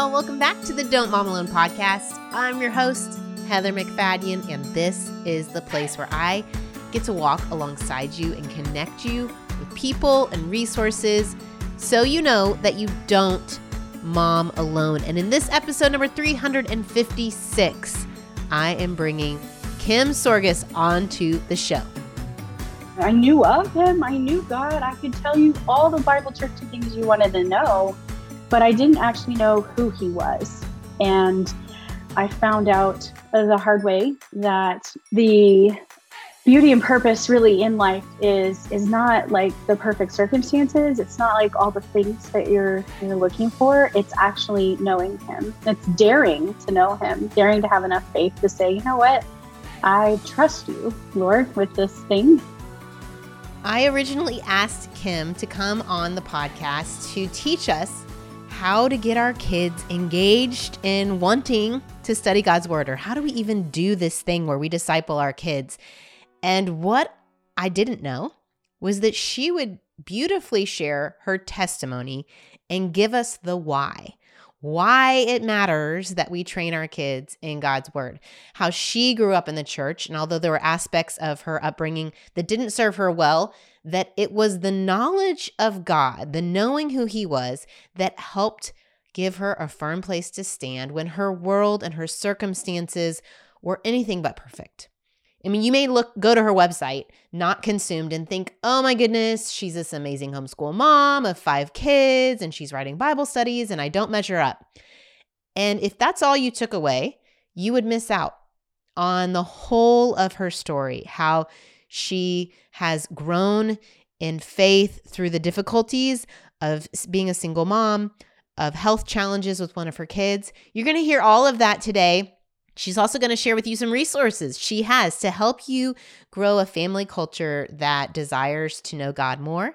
y'all. Welcome back to the Don't Mom Alone podcast. I'm your host, Heather MacFadyen, and this is the place where I get to walk alongside you and connect you with people and resources so you know that you don't mom alone. And in this episode number 356, I am bringing Kim Sorgius onto the show. I knew of him. I knew God. I could tell you all the Bible churchy things you wanted to know but I didn't actually know who he was. And I found out the hard way that the beauty and purpose really in life is is not like the perfect circumstances. It's not like all the things that you're you're looking for. It's actually knowing him. It's daring to know him daring to have enough faith to say you know what? I trust you lord with this thing. I originally asked kim to come on the podcast to teach us how to get our kids engaged in wanting to study God's word, or how do we even do this thing where we disciple our kids? And what I didn't know was that she would beautifully share her testimony and give us the why. Why it matters that we train our kids in God's word. How she grew up in the church, and although there were aspects of her upbringing that didn't serve her well, that it was the knowledge of God, the knowing who He was, that helped give her a firm place to stand when her world and her circumstances were anything but perfect. I mean, you may look go to her website, not consumed, and think, oh my goodness, she's this amazing homeschool mom of five kids and she's writing Bible studies and I don't measure up. And if that's all you took away, you would miss out on the whole of her story, how she has grown in faith through the difficulties of being a single mom, of health challenges with one of her kids. You're going to hear all of that today. She's also going to share with you some resources she has to help you grow a family culture that desires to know God more,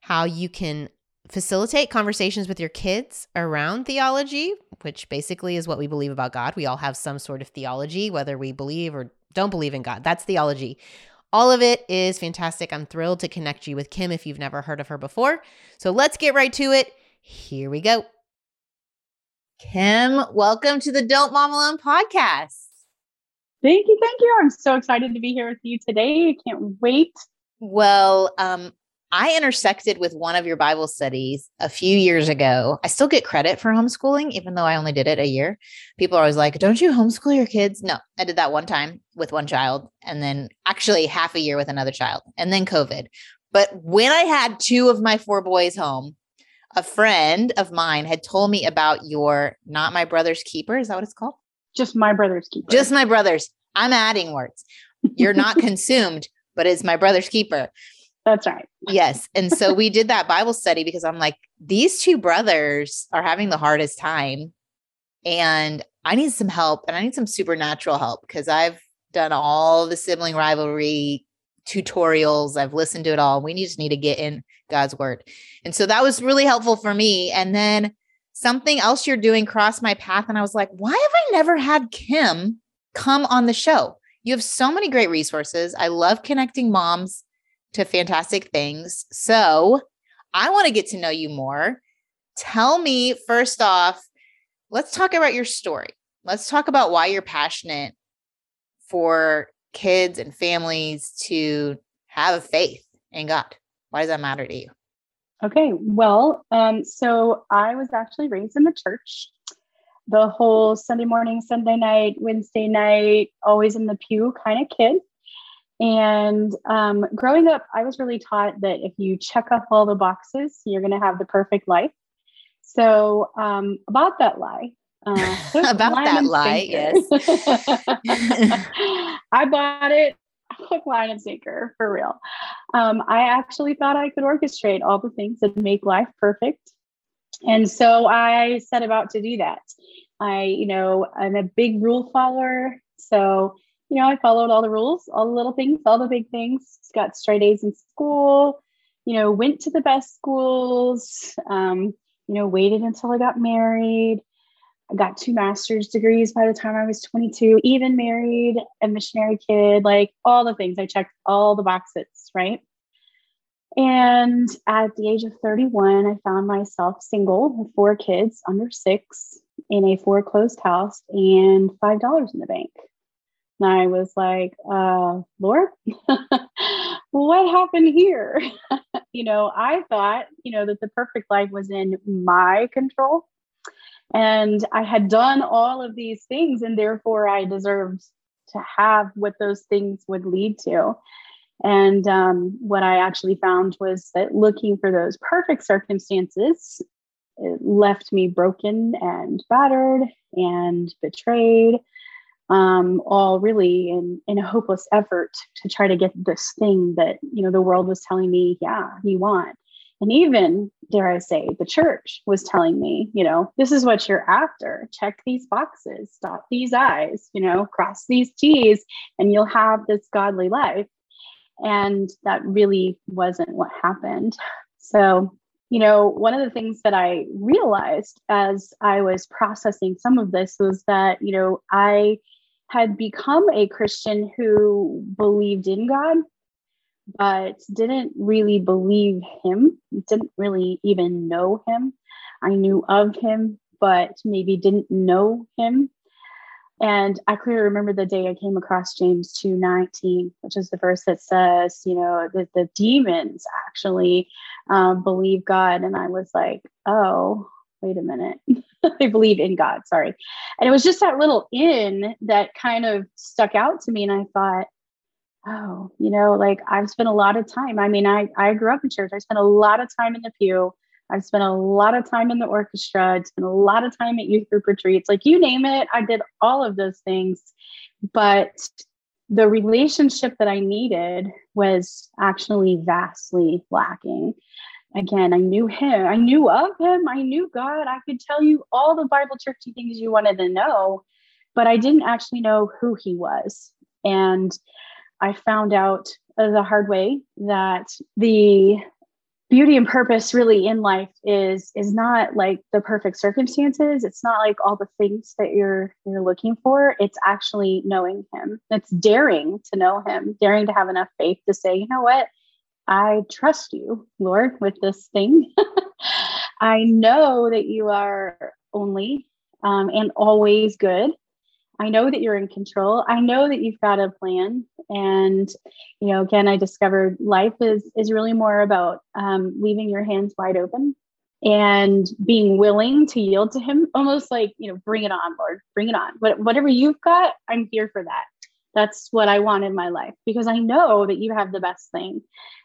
how you can facilitate conversations with your kids around theology, which basically is what we believe about God. We all have some sort of theology, whether we believe or don't believe in God. That's theology. All of it is fantastic. I'm thrilled to connect you with Kim if you've never heard of her before. So let's get right to it. Here we go. Kim, welcome to the Don't Mom Alone podcast. Thank you. Thank you. I'm so excited to be here with you today. I can't wait. Well, um, I intersected with one of your Bible studies a few years ago. I still get credit for homeschooling, even though I only did it a year. People are always like, Don't you homeschool your kids? No, I did that one time with one child, and then actually half a year with another child, and then COVID. But when I had two of my four boys home, a friend of mine had told me about your Not My Brother's Keeper. Is that what it's called? Just My Brother's Keeper. Just My Brother's. I'm adding words. You're not consumed, but it's My Brother's Keeper. That's right. Yes. And so we did that Bible study because I'm like, these two brothers are having the hardest time. And I need some help and I need some supernatural help because I've done all the sibling rivalry tutorials. I've listened to it all. We just need to get in God's word. And so that was really helpful for me. And then something else you're doing crossed my path. And I was like, why have I never had Kim come on the show? You have so many great resources. I love connecting moms to fantastic things. So I want to get to know you more. Tell me, first off, let's talk about your story. Let's talk about why you're passionate for kids and families to have a faith in God. Why does that matter to you? Okay, well, um, so I was actually raised in the church. The whole Sunday morning, Sunday night, Wednesday night, always in the pew kind of kid. And um, growing up, I was really taught that if you check off all the boxes, you're going to have the perfect life. So, um, about that lie, uh, about that lie, yes. I bought it hook, line, and sinker for real. Um, I actually thought I could orchestrate all the things that make life perfect. And so I set about to do that. I, you know, I'm a big rule follower. So you know, I followed all the rules, all the little things, all the big things, got straight A's in school, you know, went to the best schools, um, you know, waited until I got married. I got two master's degrees by the time I was 22, even married, a missionary kid, like all the things. I checked all the boxes, right? And at the age of 31, I found myself single with four kids under six in a foreclosed house and $5 in the bank. And I was like, uh, Lord, what happened here? you know, I thought, you know, that the perfect life was in my control. And I had done all of these things, and therefore I deserved to have what those things would lead to. And um, what I actually found was that looking for those perfect circumstances left me broken and battered and betrayed, um, all really in, in a hopeless effort to try to get this thing that you know the world was telling me, yeah, you want. And even, dare I say, the church was telling me, you know, this is what you're after. Check these boxes, dot these I's, you know, cross these T's, and you'll have this godly life. And that really wasn't what happened. So, you know, one of the things that I realized as I was processing some of this was that, you know, I had become a Christian who believed in God, but didn't really believe Him, didn't really even know Him. I knew of Him, but maybe didn't know Him. And I clearly remember the day I came across James 2:19, which is the verse that says, you know, that the demons actually um, believe God. And I was like, oh, wait a minute. I believe in God, sorry. And it was just that little in that kind of stuck out to me. And I thought, oh, you know, like I've spent a lot of time. I mean, I, I grew up in church. I spent a lot of time in the pew. I've spent a lot of time in the orchestra. I spent a lot of time at youth group retreats. Like you name it, I did all of those things. But the relationship that I needed was actually vastly lacking. Again, I knew him, I knew of him, I knew God. I could tell you all the Bible churchy things you wanted to know, but I didn't actually know who he was. And I found out the hard way that the beauty and purpose really in life is is not like the perfect circumstances. It's not like all the things that you're you're looking for. It's actually knowing him. It's daring to know him daring to have enough faith to say you know what i trust you lord with this thing i know that you are only um, and always good I know that you're in control. I know that you've got a plan. And, you know, again, I discovered life is is really more about um, leaving your hands wide open and being willing to yield to him, almost like, you know, bring it on, Lord, bring it on. What, whatever you've got, I'm here for that. That's what I want in my life because I know that you have the best thing.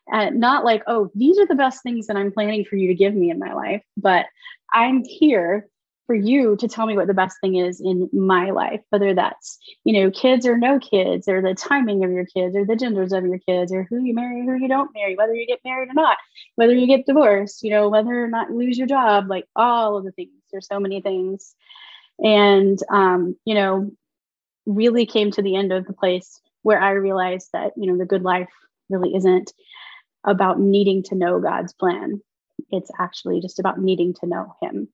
And not like, oh, these are the best things that I'm planning for you to give me in my life, but I'm here for you to tell me what the best thing is in my life, whether that's, you know, kids or no kids, or the timing of your kids, or the genders of your kids, or who you marry, who you don't marry, whether you get married or not, whether you get divorced, you know, whether or not you lose your job, like all of the things. There's so many things. And, um, you know, really came to the end of the place where I realized that, you know, the good life really isn't about needing to know God's plan. It's actually just about needing to know Him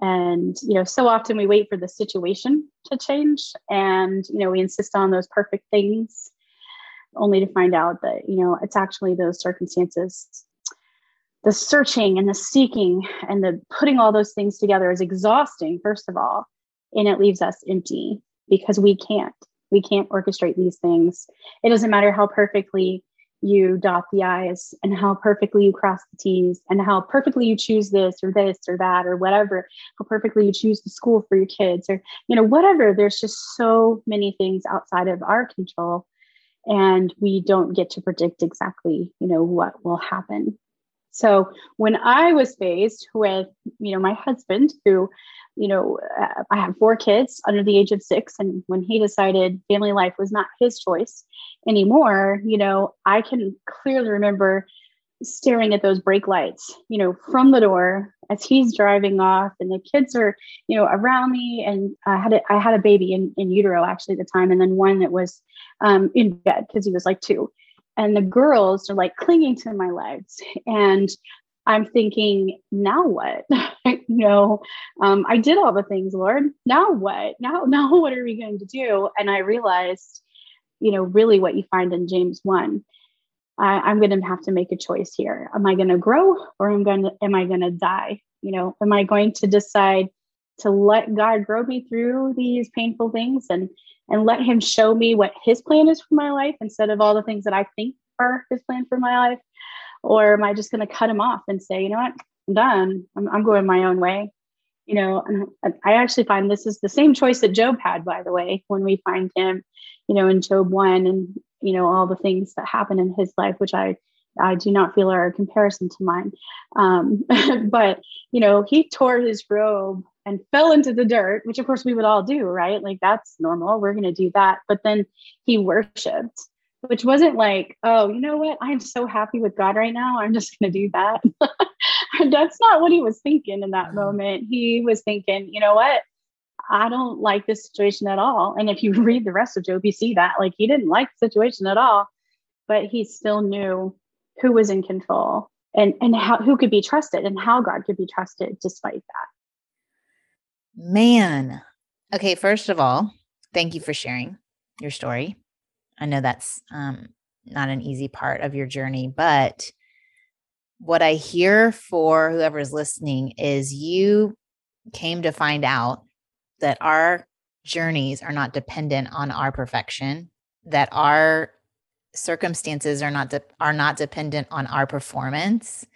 and you know so often we wait for the situation to change and you know we insist on those perfect things only to find out that you know it's actually those circumstances the searching and the seeking and the putting all those things together is exhausting first of all and it leaves us empty because we can't we can't orchestrate these things it doesn't matter how perfectly you dot the I's and how perfectly you cross the T's and how perfectly you choose this or this or that or whatever, how perfectly you choose the school for your kids or, you know, whatever. There's just so many things outside of our control. And we don't get to predict exactly, you know, what will happen. So when I was faced with, you know, my husband who you know, uh, I have four kids under the age of six. And when he decided family life was not his choice anymore, you know, I can clearly remember staring at those brake lights, you know, from the door as he's driving off and the kids are, you know, around me. And I had a, I had a baby in, in utero actually at the time. And then one that was um, in bed because he was like two and the girls are like clinging to my legs and I'm thinking, now what? you know, um, I did all the things, Lord. Now what? Now, now what are we going to do? And I realized, you know, really what you find in James one. I, am going to have to make a choice here. Am I going to grow or am going to am I going to die? You know, am I going to decide to let God grow me through these painful things and and let him show me what his plan is for my life instead of all the things that I think are his plan for my life? Or am I just going to cut him off and say, you know what, I'm done. I'm, I'm going my own way. You know, I actually find this is the same choice that Job had, by the way, when we find him, you know, in Job 1 and, you know, all the things that happen in his life, which I I do not feel are a comparison to mine. Um, but you know, he tore his robe and fell into the dirt, which of course we would all do, right? Like that's normal. We're going to do that. But then he worshiped, which wasn't like, oh, you know what? I'm so happy with God right now. I'm just going to do that. that's not what he was thinking in that mm-hmm. moment. He was thinking, you know what? I don't like this situation at all. And if you read the rest of Job, you see that like he didn't like the situation at all, but he still knew who was in control and and how who could be trusted and how God could be trusted despite that. Man. Okay, first of all, thank you for sharing your story. I know that's um, not an easy part of your journey, but what I hear for whoever is listening is you came to find out that our journeys are not dependent on our perfection, that our circumstances are not de- are not dependent on our performance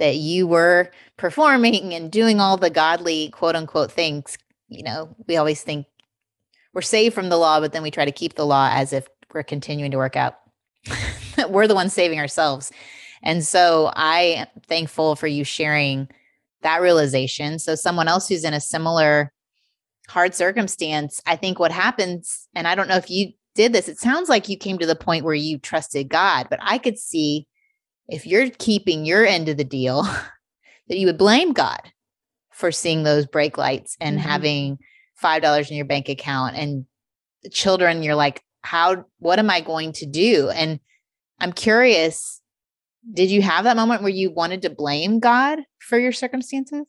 that you were performing and doing all the godly quote unquote things you know we always think we're saved from the law but then we try to keep the law as if we're continuing to work out. We're the ones saving ourselves. And so i am thankful for you sharing that realization. So someone else who's in a similar hard circumstance i think what happens and i don't know if you did this, it sounds like you came to the point where you trusted God, but I could see if you're keeping your end of the deal, that you would blame God for seeing those brake lights and mm-hmm. having $5 in your bank account and children, you're like, how, what am I going to do? And I'm curious, did you have that moment where you wanted to blame God for your circumstances?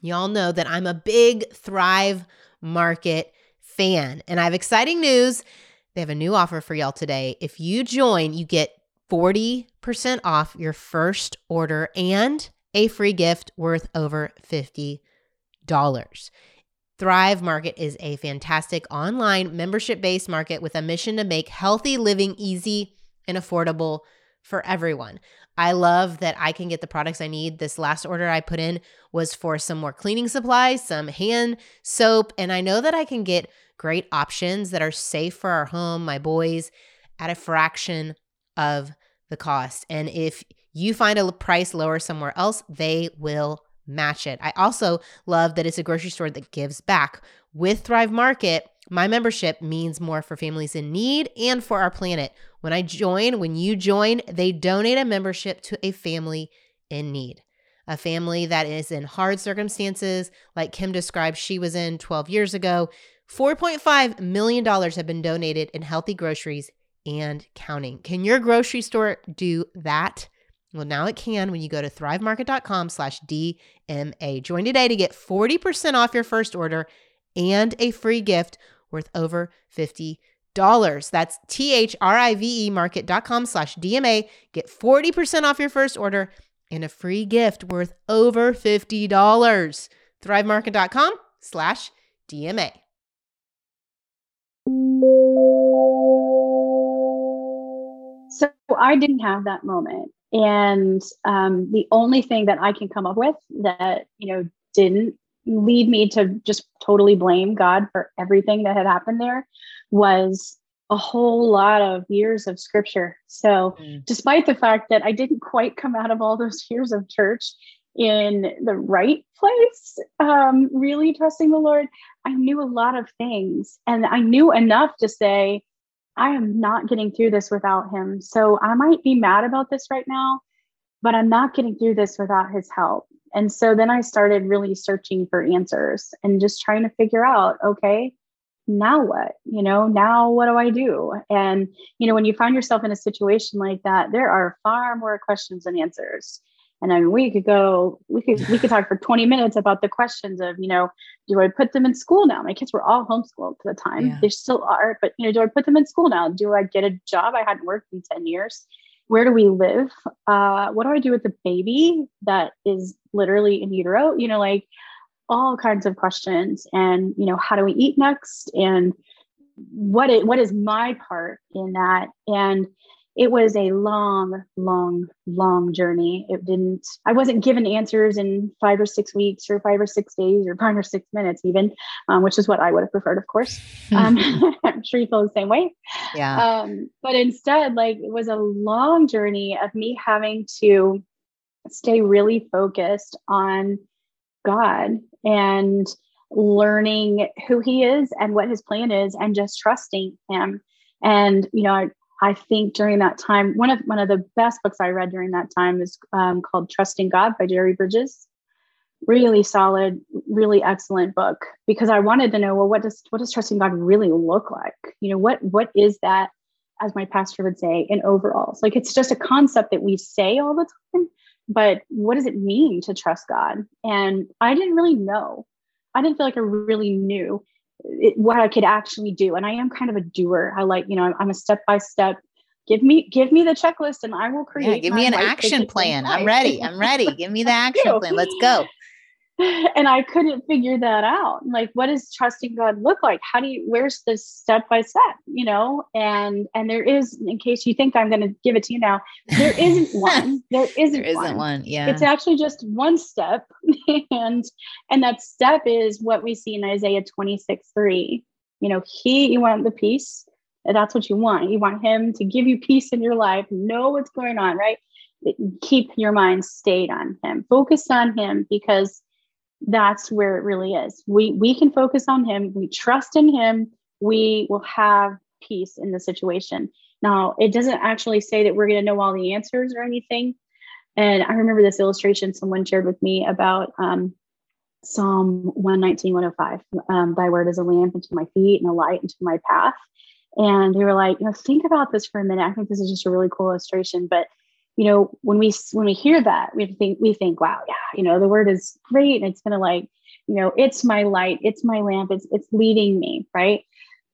Y'all know that I'm a big Thrive Market fan. And I have exciting news. They have a new offer for y'all today. If you join, you get 40% off your first order and a free gift worth over $50. Thrive Market is a fantastic online membership based market with a mission to make healthy living easy and affordable for everyone. I love that I can get the products I need. This last order I put in was for some more cleaning supplies, some hand soap, and I know that I can get great options that are safe for our home, my boys, at a fraction of the cost. And if you find a price lower somewhere else, they will match it. I also love that it's a grocery store that gives back. With Thrive Market, my membership means more for families in need and for our planet. When I join, when you join, they donate a membership to a family in need. A family that is in hard circumstances, like Kim described she was in 12 years ago. $4.5 million have been donated in healthy groceries and counting. Can your grocery store do that? Well, now it can when you go to thrivemarket.com slash DMA. Join today to get 40% off your first order and a free gift worth over 50 dollars. That's T-H-R-I-V-E market.com slash DMA. Get 40% off your first order and a free gift worth over $50. Thrivemarket.com slash DMA. So I didn't have that moment. And um, the only thing that I can come up with that, you know, didn't lead me to just totally blame God for everything that had happened there was a whole lot of years of scripture. So, mm. despite the fact that I didn't quite come out of all those years of church in the right place, um, really trusting the Lord, I knew a lot of things. And I knew enough to say, I am not getting through this without Him. So, I might be mad about this right now, but I'm not getting through this without His help. And so then I started really searching for answers and just trying to figure out okay, now what? You know, now what do I do? And, you know, when you find yourself in a situation like that, there are far more questions than answers. And I mean, we could go, we could, we could talk for 20 minutes about the questions of, you know, do I put them in school now? My kids were all homeschooled at the time. Yeah. They still are, but, you know, do I put them in school now? Do I get a job? I hadn't worked in 10 years where do we live? Uh, what do I do with the baby that is literally in utero? You know, like all kinds of questions. And, you know, how do we eat next? And what it, what is my part in that? And it was a long, long, long journey. It didn't, I wasn't given answers in five or six weeks or five or six days or five or six minutes, even, um, which is what I would have preferred, of course. Um, I'm sure you feel the same way. Yeah. Um, but instead, like, it was a long journey of me having to stay really focused on God and learning who He is and what His plan is and just trusting Him. And, you know, I, think during that time, one of one of the best books I read during that time is um, called "Trusting God" by Jerry Bridges. Really solid, really excellent book because I wanted to know, well, what does what does trusting God really look like? You know, what what is that, as my pastor would say, in overalls? Like it's just a concept that we say all the time, but what does it mean to trust God? And I didn't really know. I didn't feel like I really knew it, what I could actually do. And I am kind of a doer. I like, you know, I'm, I'm a step by step. Give me, give me the checklist, and I will create. Yeah, give me an action plan. I'm ready. I'm ready. give me the action plan. Let's go. and I couldn't figure that out. Like, what does trusting God look like? How do you, where's the step by step, you know? And, and there is, in case you think I'm going to give it to you now, there isn't one. There isn't, there isn't one. one. Yeah. It's actually just one step. and, and that step is what we see in Isaiah 26, 3. You know, he, you want the peace. That's what you want. You want him to give you peace in your life, know what's going on, right? Keep your mind stayed on him, focus on him because that's where it really is. We we can focus on him. We trust in him. We will have peace in the situation. Now, it doesn't actually say that we're going to know all the answers or anything. And I remember this illustration someone shared with me about um, Psalm 119, 105. Um, Thy word is a lamp unto my feet and a light into my path. And they were like, you know, think about this for a minute. I think this is just a really cool illustration. But you know, when we when we hear that, we think we think, wow, yeah, you know, the word is great, and it's gonna like, you know, it's my light, it's my lamp, it's it's leading me, right?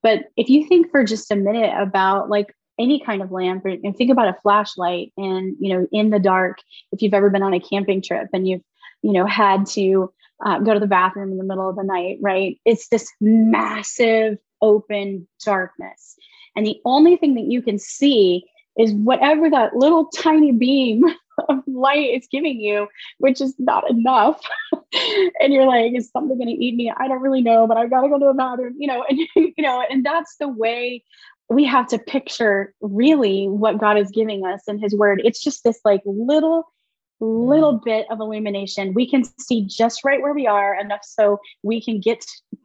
But if you think for just a minute about like any kind of lamp, and think about a flashlight, and you know, in the dark, if you've ever been on a camping trip and you've you know had to uh, go to the bathroom in the middle of the night, right? It's this massive open darkness, and the only thing that you can see is whatever that little tiny beam of light is giving you, which is not enough. and you're like, is something going to eat me? I don't really know, but I've got to go to the bathroom, you know, and you know, and that's the way we have to picture really what God is giving us in his word. It's just this like little little mm. bit of illumination we can see just right where we are enough so we can get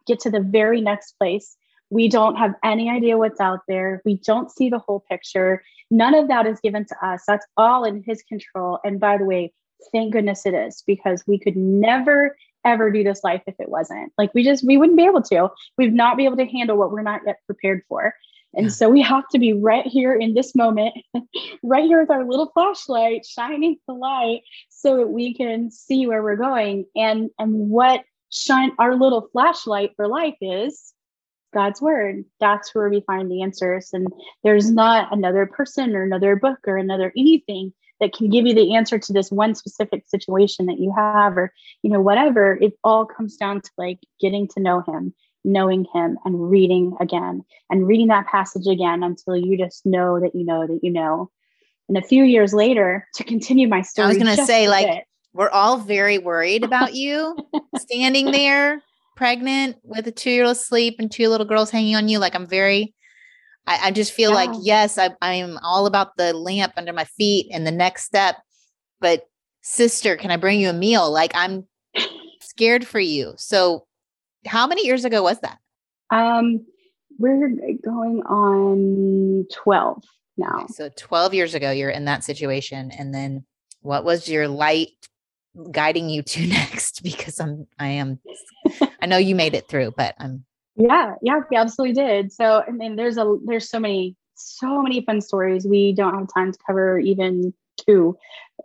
get to the very next place we don't have any idea what's out there. We don't see the whole picture. None of that is given to us. That's all in His control. And by the way, thank goodness it is because we could never ever do this life if it wasn't. Like we just we wouldn't be able to. We'd not be able to handle what we're not yet prepared for. And yeah. so we have to be right here in this moment, right here with our little flashlight shining the light so that we can see where we're going. And and what shine our little flashlight for life is God's word. That's where we find the answers. And there's not another person or another book or another anything that can give you the answer to this one specific situation that you have or, you know, whatever. It all comes down to like getting to know him, knowing him and reading again and reading that passage again until you just know that you know that you know. And a few years later, to continue my story, I was going to say, like, bit, we're all very worried about you standing there pregnant with a two year old asleep and two little girls hanging on you. Like I'm very, I, I just feel yeah. like, yes, I, I'm all about the lamp under my feet and the next step. But sister, can I bring you a meal? Like I'm scared for you. So how many years ago was that? Um, we're going on 12 now. Okay, so 12 years ago, you're in that situation. And then what was your light guiding you to next because I'm I am I know you made it through, but I'm yeah, yeah, we absolutely did. So I mean there's a there's so many so many fun stories. We don't have time to cover even two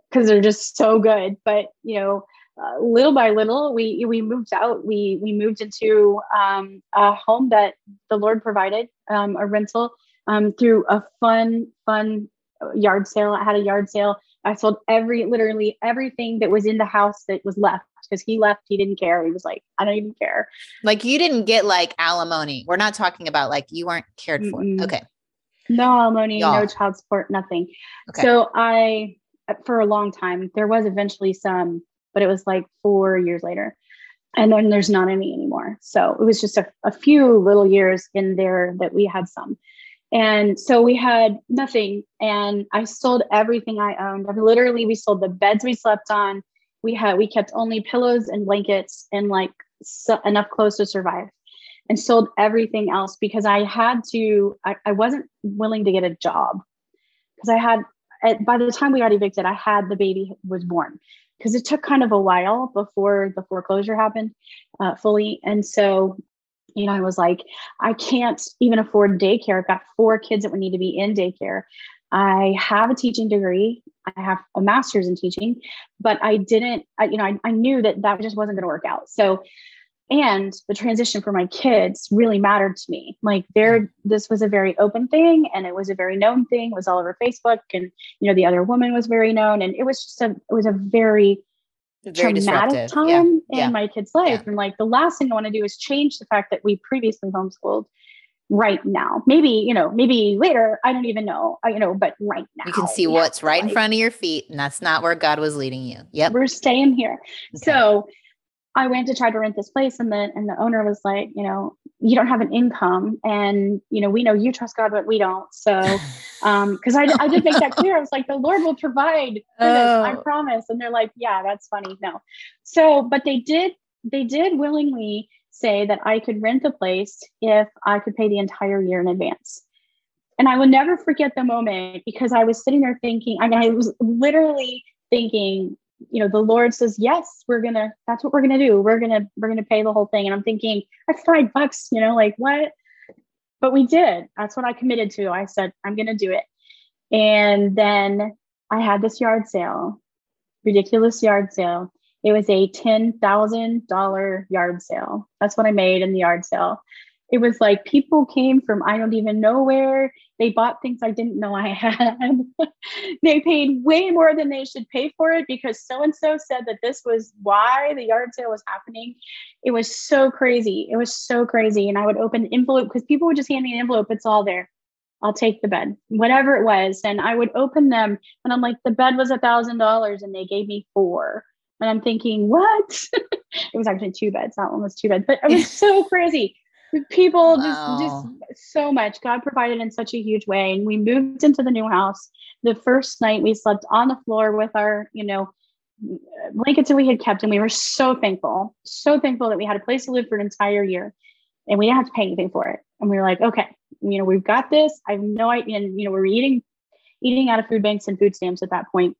because they're just so good. But you know, uh, little by little, we we moved out. We we moved into um, a home that the Lord provided, um, a rental um, through a fun fun yard sale. I had a yard sale. I sold every literally everything that was in the house that was left because he left. He didn't care. He was like, I don't even care. Like you didn't get like alimony. We're not talking about like you weren't cared for. Mm-mm. Okay. No alimony, Y'all. no child support, nothing. Okay. So I, for a long time, there was eventually some, but it was like four years later. And then there's not any anymore. So it was just a, a few little years in there that we had some. And so we had nothing. And I sold everything I owned. Literally, we sold the beds we slept on. We had, we kept only pillows and blankets and like so, enough clothes to survive and sold everything else because I had to, I, I wasn't willing to get a job because I had, at, by the time we got evicted, I had the baby was born because it took kind of a while before the foreclosure happened uh, fully. And so, you know, I was like, I can't even afford daycare. I've got four kids that would need to be in daycare. I have a teaching degree. I have a master's in teaching, but I didn't, I, you know, I, I knew that that just wasn't going to work out. So and the transition for my kids really mattered to me like there mm-hmm. this was a very open thing and it was a very known thing it was all over facebook and you know the other woman was very known and it was just a it was a very, Very traumatic disruptive. time Yeah. in Yeah. my kid's life Yeah. and like the last thing i want to do is change the fact that we previously homeschooled right now maybe you know maybe later i don't even know you know but right now You can see what's right in front of your feet, and that's not where God was leading you. Yep. we're staying here Okay. so I went to try to rent this place and the and the owner was like, you know, you don't have an income and you know, we know you trust God, but we don't. So um because I, I did make that clear. I was like, the Lord will provide for this, I Oh. promise. And they're like, yeah, that's funny. No. So but they did they did willingly say that I could rent the place if I could pay the entire year in advance. And I will never forget the moment because I was sitting there thinking, I mean, I was literally thinking, you know, the Lord says, yes, we're gonna, that's what we're gonna do. We're gonna, we're gonna pay the whole thing. And I'm thinking, that's five bucks, you know, like what? But we did. That's what I committed to. I said, I'm gonna do it. And then I had this yard sale, ridiculous yard sale. It was a $10,000 yard sale. That's what I made in the yard sale. It was like people came from I don't even know where. They bought things I didn't know I had. they paid way more than they should pay for it because so and so said that this was why the yard sale was happening. It was so crazy. It was so crazy. And I would open envelope because people would just hand me an envelope. It's all there. I'll take the bed, whatever it was. And I would open them and I'm like, the bed was a thousand dollars and they gave me four. And I'm thinking, what? it was actually two beds. That one was two beds, but it was so crazy. People Wow. just, just so much. God provided in such a huge way. And we moved into the new house. The first night we slept on the floor with our, you know, blankets that we had kept. And we were so thankful, so thankful that we had a place to live for an entire year and we didn't have to pay anything for it. And we were like, okay, you know, we've got this. I have no idea. And, you know, we we're eating, eating out of food banks and food stamps at that point.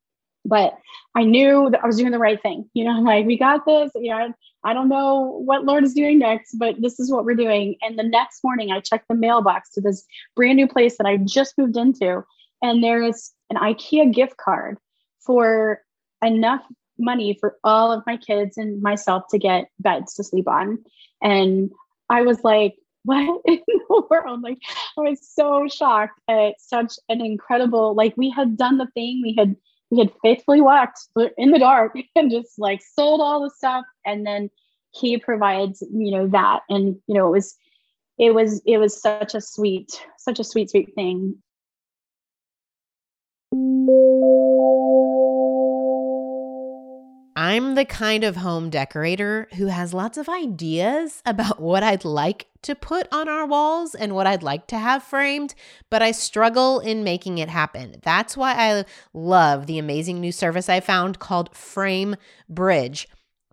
But I knew that I was doing the right thing. You know, like we got this. You know, I don't know what Lord is doing next, but this is what we're doing. And the next morning, I checked the mailbox to this brand new place that I just moved into, and there is an IKEA gift card for enough money for all of my kids and myself to get beds to sleep on. And I was like, what in the world? Like, I was so shocked at such an incredible, like, we had done the thing, we had we had faithfully walked in the dark and just like sold all the stuff and then he provides you know that. And you know it was it was it was such a sweet such a sweet sweet thing I'm the kind of home decorator who has lots of ideas about what I'd like to put on our walls and what I'd like to have framed, but I struggle in making it happen. That's why I love the amazing new service I found called Frame Bridge.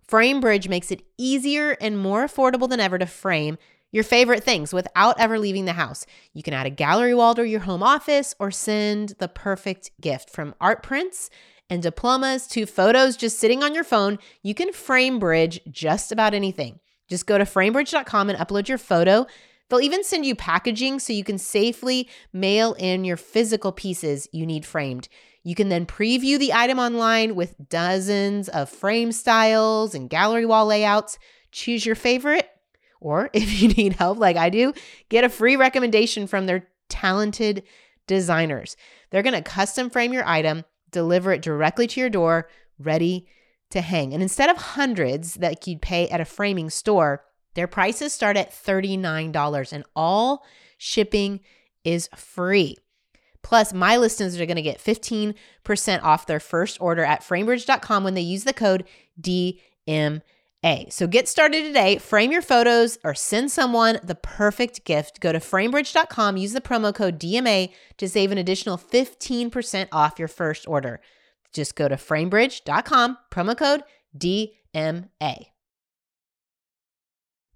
Framebridge makes it easier and more affordable than ever to frame your favorite things without ever leaving the house. You can add a gallery wall to your home office or send the perfect gift from art prints and diplomas to photos just sitting on your phone. You can frame bridge just about anything. Just go to framebridge.com and upload your photo. They'll even send you packaging so you can safely mail in your physical pieces you need framed. You can then preview the item online with dozens of frame styles and gallery wall layouts. Choose your favorite, or if you need help like I do, get a free recommendation from their talented designers. They're going to custom frame your item, deliver it directly to your door, ready to hang. And instead of hundreds that you'd pay at a framing store, their prices start at $39 and all shipping is free. Plus, my listeners are going to get 15% off their first order at framebridge.com when they use the code DMA. So get started today. Frame your photos or send someone the perfect gift. Go to framebridge.com, use the promo code DMA to save an additional 15% off your first order. Just go to framebridge.com, promo code DMA.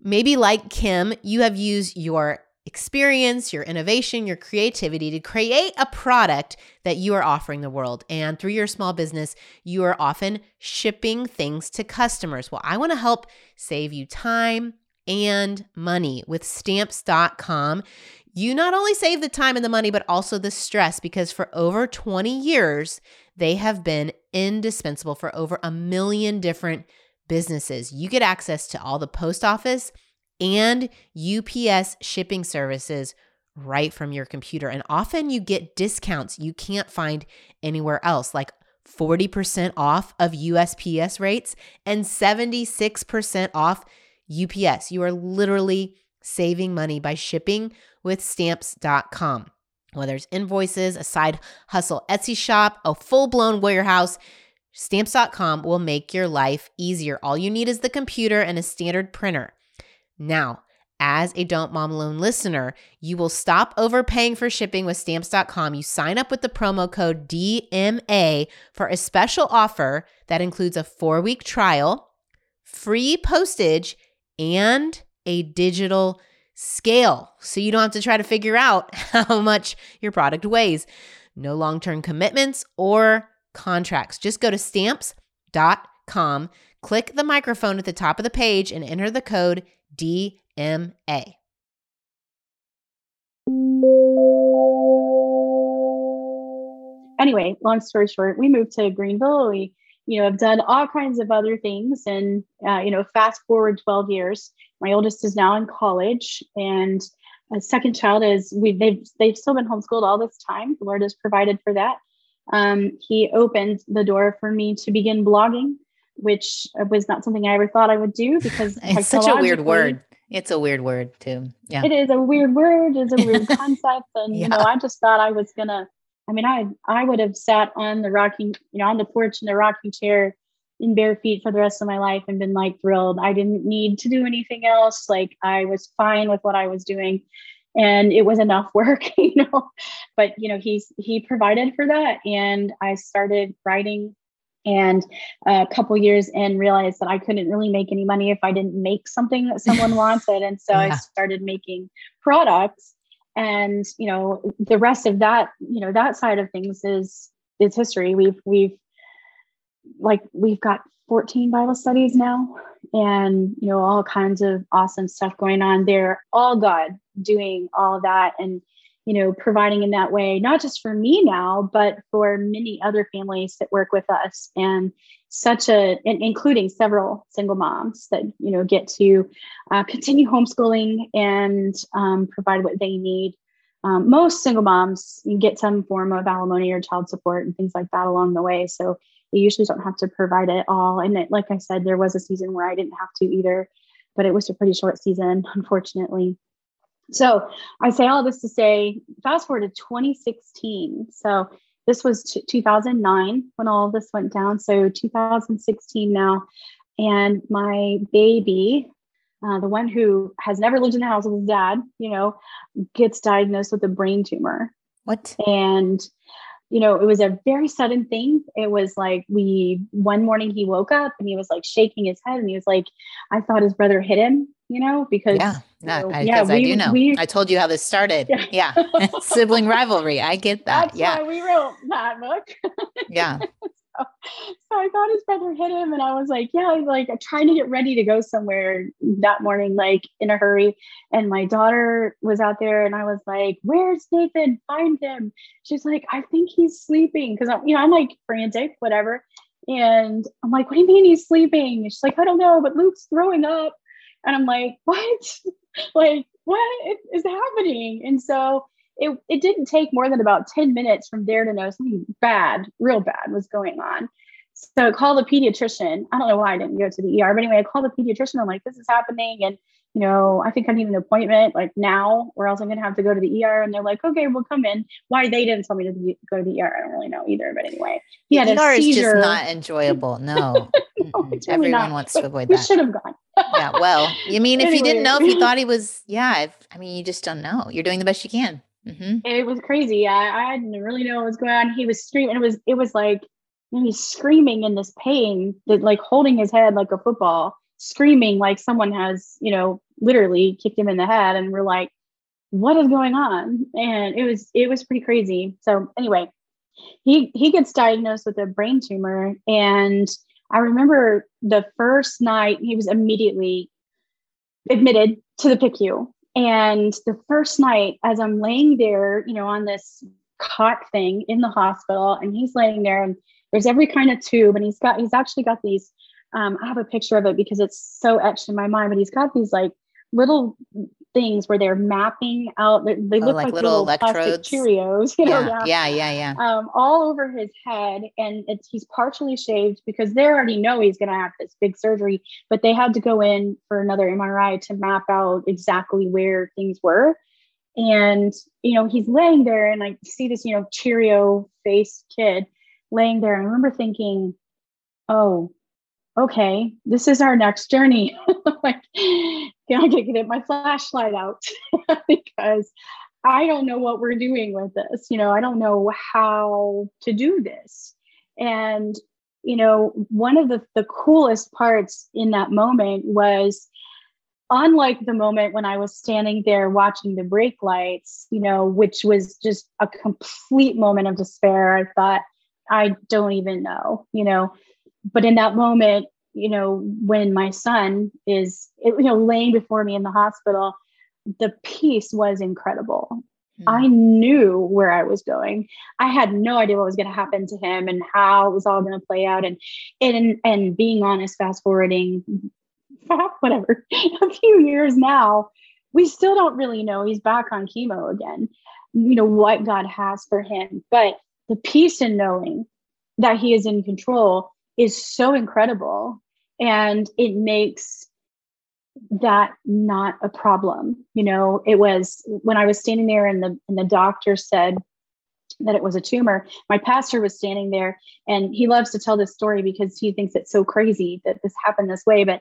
Maybe like Kim, you have used your experience, your innovation, your creativity to create a product that you are offering the world. And through your small business, you are often shipping things to customers. Well, I want to help save you time and money with stamps.com. You not only save the time and the money, but also the stress because for over 20 years, they have been indispensable for over a million different businesses. You get access to all the post office and UPS shipping services right from your computer. And often you get discounts you can't find anywhere else, like 40% off of USPS rates and 76% off UPS. You are literally saving money by shipping with stamps.com. Whether it's invoices, a side hustle Etsy shop, a full blown warehouse, stamps.com will make your life easier. All you need is the computer and a standard printer. Now, as a Don't Mom Alone listener, you will stop overpaying for shipping with stamps.com. You sign up with the promo code DMA for a special offer that includes a four week trial, free postage, and a digital scale. So you don't have to try to figure out how much your product weighs. No long term commitments or contracts. Just go to stamps.com, click the microphone at the top of the page, and enter the code DMA. Anyway, long story short, we moved to Greenville. We, you know, have done all kinds of other things, and uh, you know, fast forward 12 years. My oldest is now in college, and a second child is we they've they've still been homeschooled all this time. The Lord has provided for that. Um, he opened the door for me to begin blogging which was not something I ever thought I would do because it's such a weird word. It's a weird word too. Yeah. It is a weird word, it's a weird concept. And yeah. you know, I just thought I was gonna I mean, I I would have sat on the rocking, you know, on the porch in the rocking chair in bare feet for the rest of my life and been like thrilled. I didn't need to do anything else. Like I was fine with what I was doing and it was enough work, you know. But you know, he's he provided for that and I started writing and a couple years in realized that I couldn't really make any money if I didn't make something that someone wanted. And so yeah. I started making products. And you know, the rest of that, you know, that side of things is is history. We've we've like we've got 14 Bible studies now and you know all kinds of awesome stuff going on. They're all God doing all that and you know, providing in that way, not just for me now, but for many other families that work with us and such a, and including several single moms that, you know, get to uh, continue homeschooling and um, provide what they need. Um, most single moms get some form of alimony or child support and things like that along the way. So they usually don't have to provide it all. And it, like I said, there was a season where I didn't have to either, but it was a pretty short season, unfortunately. So I say all this to say, fast forward to 2016. So this was t- 2009 when all this went down. So 2016 now. And my baby, uh, the one who has never lived in the house with his dad, you know, gets diagnosed with a brain tumor. What? And you know, it was a very sudden thing. It was like we one morning he woke up and he was like shaking his head and he was like, I thought his brother hit him, you know, because yeah, you know, I, yeah, we, I do know. We, I told you how this started. Yeah, yeah. sibling rivalry. I get that. That's yeah, we wrote that book. yeah, so, I thought his brother hit him, and I was like, yeah, I'm like trying to get ready to go somewhere that morning, like in a hurry. And my daughter was out there, and I was like, "Where's Nathan? Find him." She's like, "I think he's sleeping," because I'm, you know, I'm like frantic, whatever. And I'm like, "What do you mean he's sleeping?" she's like, "I don't know, but Luke's throwing up." And I'm like, "What? like, what is happening?" And so it, it didn't take more than about 10 minutes from there to know something bad, real bad was going on. So I called the pediatrician. I don't know why I didn't go to the ER, but anyway, I called the pediatrician. I'm like, this is happening. And, you know, I think I need an appointment like now, or else I'm going to have to go to the ER. And they're like, okay, we'll come in. Why they didn't tell me to go to the ER, I don't really know either. But anyway, he had ER a seizure. is just not enjoyable. No, no really everyone not. wants to avoid that. We should have gone. yeah. Well, you mean, if anyway. you didn't know, if you thought he was, yeah, if, I mean, you just don't know. You're doing the best you can. Mm-hmm. It was crazy. I, I didn't really know what was going on. He was screaming. It was, it was like, and he's screaming in this pain that like holding his head like a football screaming like someone has you know literally kicked him in the head and we're like what is going on and it was it was pretty crazy so anyway he he gets diagnosed with a brain tumor and i remember the first night he was immediately admitted to the picu and the first night as i'm laying there you know on this cot thing in the hospital and he's laying there and there's every kind of tube, and he's got he's actually got these. Um, I have a picture of it because it's so etched in my mind. But he's got these like little things where they're mapping out. They, they oh, look like, like little, little electrodes, Cheerios. You know, yeah, yeah, yeah, yeah. Um, all over his head, and it's he's partially shaved because they already know he's going to have this big surgery. But they had to go in for another MRI to map out exactly where things were. And you know, he's laying there, and I see this, you know, Cheerio face kid laying there. I remember thinking, oh, okay, this is our next journey. like, can I get my flashlight out? because I don't know what we're doing with this. You know, I don't know how to do this. And, you know, one of the, the coolest parts in that moment was unlike the moment when I was standing there watching the brake lights, you know, which was just a complete moment of despair. I thought, I don't even know, you know. But in that moment, you know, when my son is, you know, laying before me in the hospital, the peace was incredible. Mm. I knew where I was going. I had no idea what was going to happen to him and how it was all going to play out. And and and being honest, fast forwarding, whatever, a few years now, we still don't really know. He's back on chemo again. You know what God has for him, but the peace in knowing that he is in control is so incredible and it makes that not a problem you know? It was when i was standing there and the and the doctor said that it was a tumor my pastor was standing there and he loves to tell this story because he thinks it's so crazy that this happened this way. But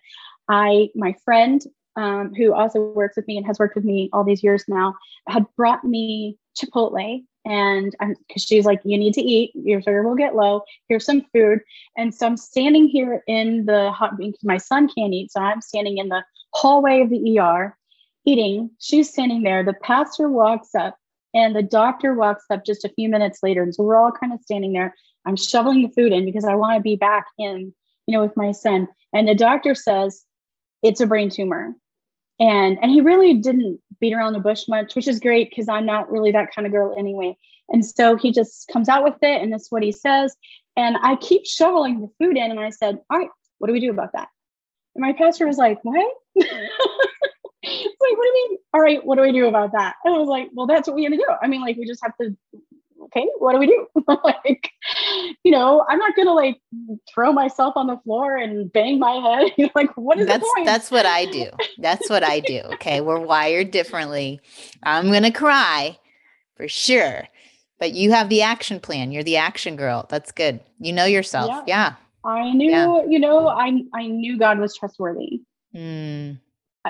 i my friend um, who also works with me and has worked with me all these years now had brought me chipotle and I'm because she's like, you need to eat, your sugar will get low. Here's some food. And so I'm standing here in the hot because my son can't eat. So I'm standing in the hallway of the ER eating. She's standing there. The pastor walks up and the doctor walks up just a few minutes later. And so we're all kind of standing there. I'm shoveling the food in because I want to be back in, you know, with my son. And the doctor says, it's a brain tumor and and he really didn't beat around the bush much which is great because i'm not really that kind of girl anyway. And so he just comes out with it and that's what he says. And i keep shoveling the food in and i said all right what do we do about that? And my pastor was like what? Like what do mean? All right what do we do about that? And i was like well that's what we have to do. I mean like we just have to okay, what do we do? like, you know, I'm not gonna like throw myself on the floor and bang my head. like, what is that's, the point? That's what I do. That's what I do. Okay. We're wired differently. I'm gonna cry for sure. But you have the action plan. You're the action girl. That's good. You know yourself. Yeah. yeah. I knew, yeah. you know, I I knew God was trustworthy. Mm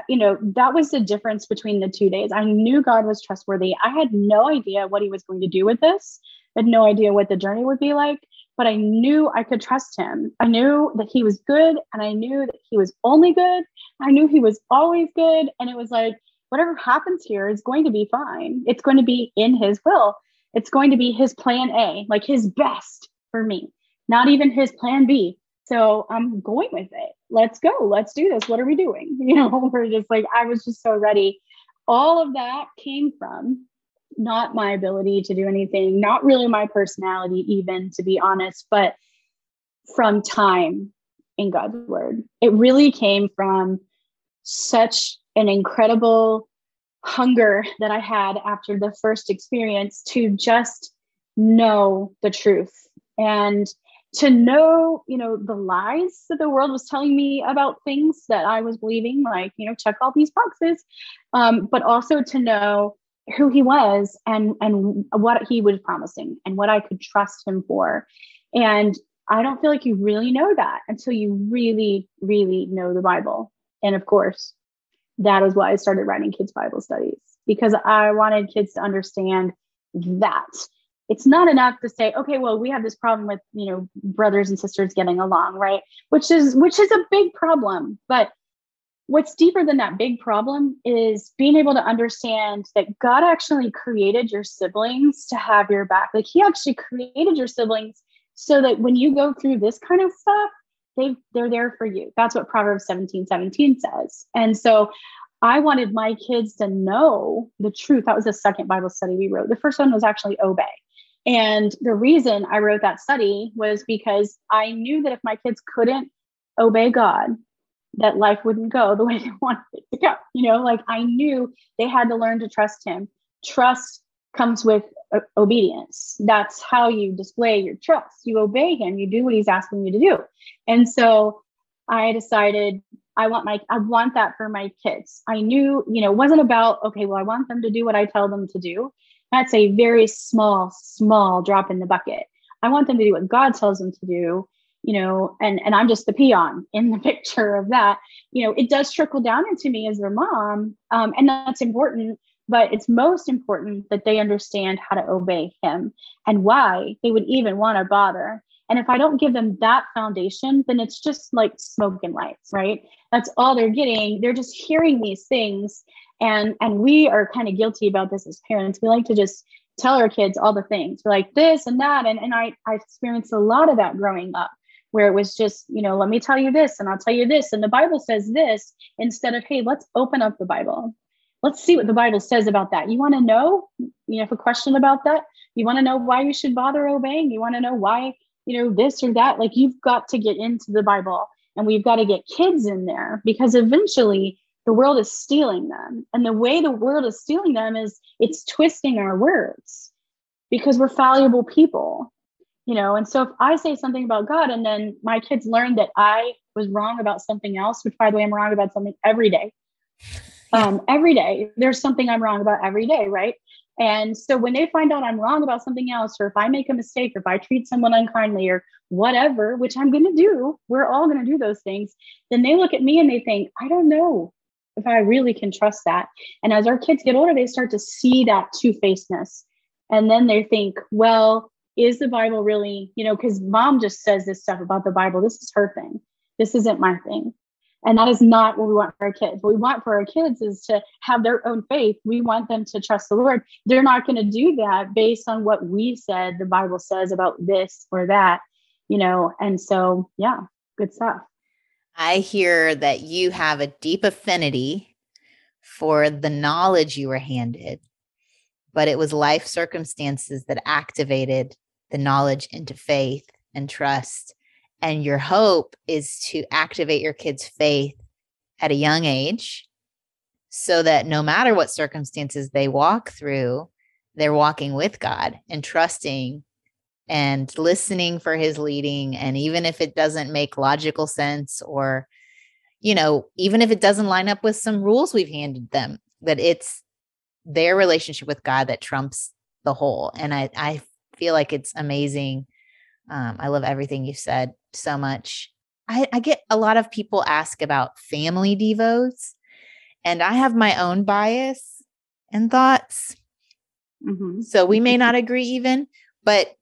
you know, that was the difference between the two days. I knew God was trustworthy. I had no idea what he was going to do with this. I had no idea what the journey would be like, but I knew I could trust him. I knew that he was good and I knew that he was only good. I knew he was always good. And it was like, whatever happens here is going to be fine. It's going to be in his will. It's going to be his plan A, like his best for me, not even his plan B. So I'm going with it. Let's go. Let's do this. What are we doing? You know, we're just like, I was just so ready. All of that came from not my ability to do anything, not really my personality, even to be honest, but from time in God's word. It really came from such an incredible hunger that I had after the first experience to just know the truth and to know, you know, the lies that the world was telling me about things that I was believing, like, you know, check all these boxes, um, but also to know who he was and and what he was promising and what I could trust him for. And I don't feel like you really know that until you really, really know the Bible. And of course, that is why I started writing kids' Bible studies because I wanted kids to understand that it's not enough to say okay well we have this problem with you know brothers and sisters getting along right which is which is a big problem but what's deeper than that big problem is being able to understand that god actually created your siblings to have your back like he actually created your siblings so that when you go through this kind of stuff they they're there for you that's what proverbs 17 17 says and so I wanted my kids to know the truth. That was the second Bible study we wrote. The first one was actually obey. And the reason I wrote that study was because I knew that if my kids couldn't obey God, that life wouldn't go the way they wanted it to go. You know, like I knew they had to learn to trust Him. Trust comes with uh, obedience. That's how you display your trust. You obey Him, you do what He's asking you to do. And so I decided I want my I want that for my kids. I knew, you know, it wasn't about okay, well, I want them to do what I tell them to do. That's a very small, small drop in the bucket. I want them to do what God tells them to do, you know, and, and I'm just the peon in the picture of that. You know, it does trickle down into me as their mom. Um, and that's important, but it's most important that they understand how to obey him and why they would even want to bother. And if I don't give them that foundation, then it's just like smoke and lights, right? That's all they're getting. They're just hearing these things and and we are kind of guilty about this as parents. We like to just tell our kids all the things we're like this and that and, and i i experienced a lot of that growing up where it was just you know let me tell you this and i'll tell you this and the bible says this instead of hey let's open up the bible. Let's see what the bible says about that. You want to know you have a question about that you want to know why you should bother obeying you want to know why you know this or that like you've got to get into the bible and we've got to get kids in there because eventually the world is stealing them. And the way the world is stealing them is it's twisting our words because we're fallible people, you know. And so if I say something about God and then my kids learn that I was wrong about something else, which by the way, I'm wrong about something every day. Um, every day, there's something I'm wrong about every day, right? And so when they find out I'm wrong about something else, or if I make a mistake, or if I treat someone unkindly, or whatever, which I'm going to do, we're all going to do those things, then they look at me and they think, I don't know if I really can trust that. And as our kids get older, they start to see that two facedness. And then they think, well, is the Bible really, you know, because mom just says this stuff about the Bible. This is her thing. This isn't my thing. And that is not what we want for our kids. What we want for our kids is to have their own faith. We want them to trust the Lord. They're not going to do that based on what we said the Bible says about this or that, you know. And so, yeah, good stuff. I hear that you have a deep affinity for the knowledge you were handed, but it was life circumstances that activated the knowledge into faith and trust. And your hope is to activate your kids' faith at a young age so that no matter what circumstances they walk through, they're walking with God and trusting and listening for his leading and even if it doesn't make logical sense or you know even if it doesn't line up with some rules we've handed them that it's their relationship with god that trumps the whole. And i i feel like it's amazing. Um, i love everything you said so much. I, I get a lot of people ask about family devos and i have my own bias and thoughts. Mm-hmm. so we may not agree even but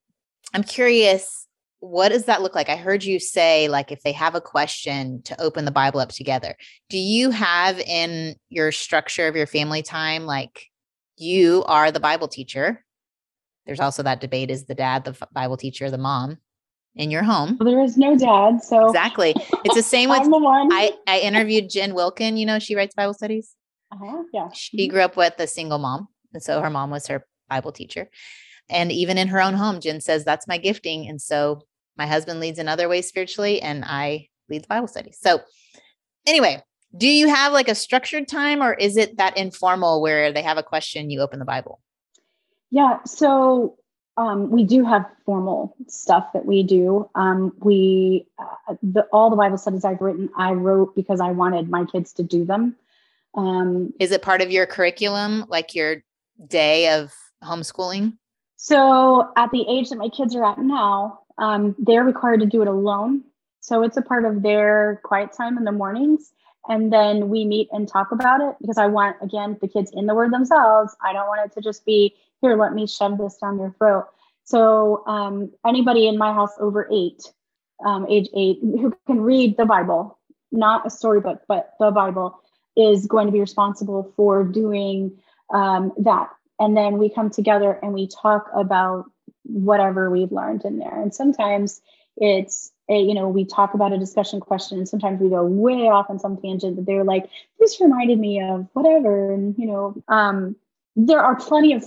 I'm curious, what does that look like? I heard you say, like, if they have a question to open the Bible up together. Do you have in your structure of your family time, like, you are the Bible teacher? There's also that debate is the dad the Bible teacher, the mom in your home? Well, there is no dad. So exactly. It's the same with the I, I interviewed Jen Wilkin, you know, she writes Bible studies. Uh-huh. Yeah. She mm-hmm. grew up with a single mom. And so her mom was her Bible teacher. And even in her own home, Jen says, that's my gifting. And so my husband leads in other ways spiritually, and I lead the Bible study. So, anyway, Do you have like a structured time or is it that informal where they have a question, you open the Bible? Yeah. So um, we do have formal stuff that we do. Um, we uh, the, all the Bible studies I've written, I wrote because I wanted my kids to do them. Um, Is it part of your curriculum, like your day of homeschooling? So at the age that my kids are at now, um, they're required to do it alone. So it's a part of their quiet time in the mornings. And then we meet and talk about it because I want, again, the kids in the word themselves. I don't want it to just be here, let me shove this down your throat. So um, anybody in my house over eight, um, age eight, who can read the Bible, not a storybook, but the Bible, is going to be responsible for doing um, that. And then we come together and we talk about whatever we've learned in there. And sometimes it's a, you know, we talk about a discussion question and sometimes we go way off on some tangent that they're like, this reminded me of whatever. And, you know, um, there are plenty of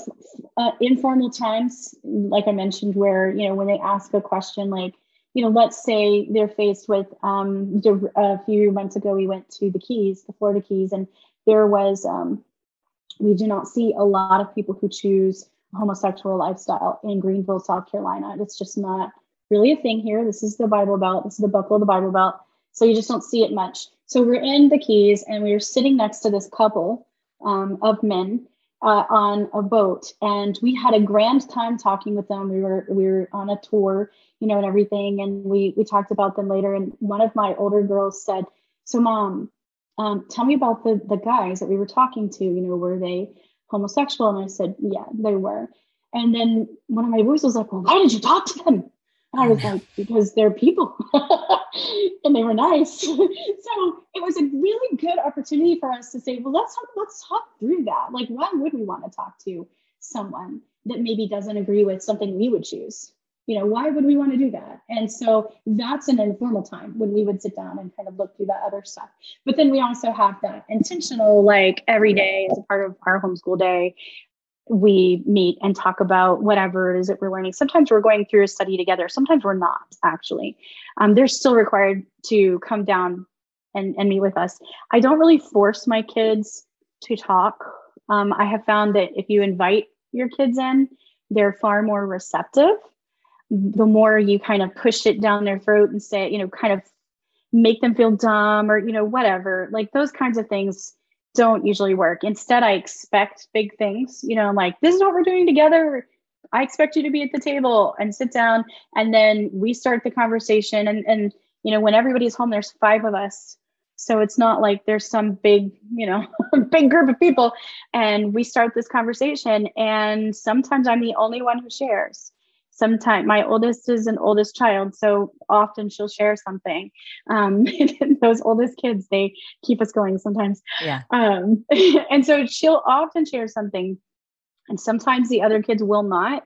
uh, informal times, like I mentioned, where you know when they ask a question, like you know, let's say they're faced with um, a few months ago, we went to the Keys, the Florida Keys, and there was um, we do not see a lot of people who choose a homosexual lifestyle in Greenville, South Carolina. It's just not really a thing here. This is the Bible Belt. This is the buckle of the Bible Belt. So you just don't see it much. So we're in the Keys, and we were sitting next to this couple um, of men uh, on a boat and we had a grand time talking with them we were we were on a tour you know and everything and we we talked about them later and one of my older girls said so mom um, tell me about the the guys that we were talking to you know were they homosexual and i said yeah they were and then one of my boys was like well why did you talk to them and I was like, because they're people and they were nice. so it was a really good opportunity for us to say, well, let's talk, let's talk through that. Like, why would we want to talk to someone that maybe doesn't agree with something we would choose? You know, why would we want to do that? And so that's an informal time when we would sit down and kind of look through that other stuff. But then we also have that intentional, like every day as a part of our homeschool day, we meet and talk about whatever it is that we're learning. Sometimes we're going through a study together. Sometimes we're not actually. Um, they're still required to come down and, and meet with us. I don't really force my kids to talk. Um, I have found that if you invite your kids in, they're far more receptive. The more you kind of push it down their throat and say, you know, kind of make them feel dumb or, you know, whatever, like those kinds of things don't usually work. Instead, I expect big things. You know, I'm like, this is what we're doing together. I expect you to be at the table and sit down. And then we start the conversation. And, and you know, when everybody's home, there's five of us. So it's not like there's some big, you know, big group of people. And we start this conversation. And sometimes I'm the only one who shares sometimes my oldest is an oldest child so often she'll share something. Um, those oldest kids they keep us going sometimes. Yeah. Um, and so she'll often share something and sometimes the other kids will not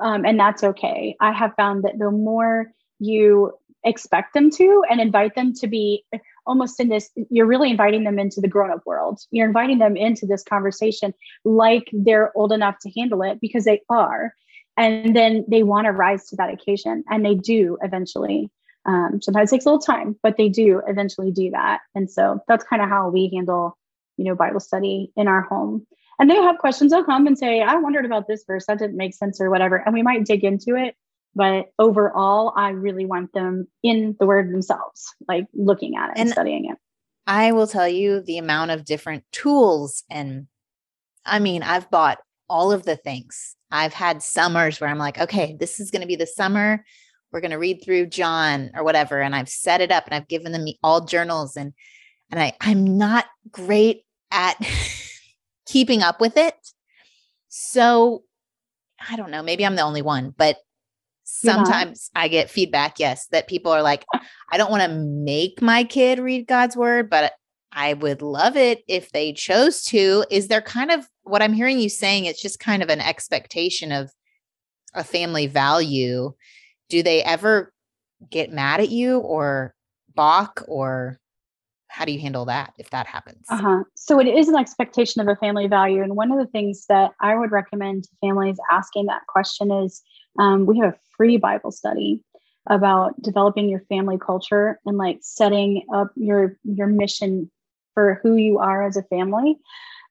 um, and that's okay. I have found that the more you expect them to and invite them to be almost in this you're really inviting them into the grown-up world. You're inviting them into this conversation like they're old enough to handle it because they are and then they want to rise to that occasion and they do eventually um, sometimes takes a little time but they do eventually do that. And so that's kind of how we handle you know bible study in our home. And they'll have questions they'll come and say i wondered about this verse that didn't make sense or whatever and we might dig into it but overall i really want them in the word themselves like looking at it and, and studying it. I will tell you the amount of different tools and i mean i've bought all of the things I've had summers where I'm like, okay, this is going to be the summer. We're going to read through John or whatever. And I've set it up and I've given them all journals and, and I, I'm not great at keeping up with it. So I don't know, maybe I'm the only one, but sometimes I get feedback, yes, that people are like, I don't want to make my kid read God's word, but I would love it if they chose to. Is there kind of what I'm hearing you saying? It's just kind of an expectation of a family value. Do they ever get mad at you or balk or how do you handle that if that happens? Uh-huh. So it is an expectation of a family value. And one of the things that I would recommend to families asking that question is um, we have a free Bible study about developing your family culture and like setting up your your mission for who you are as a family.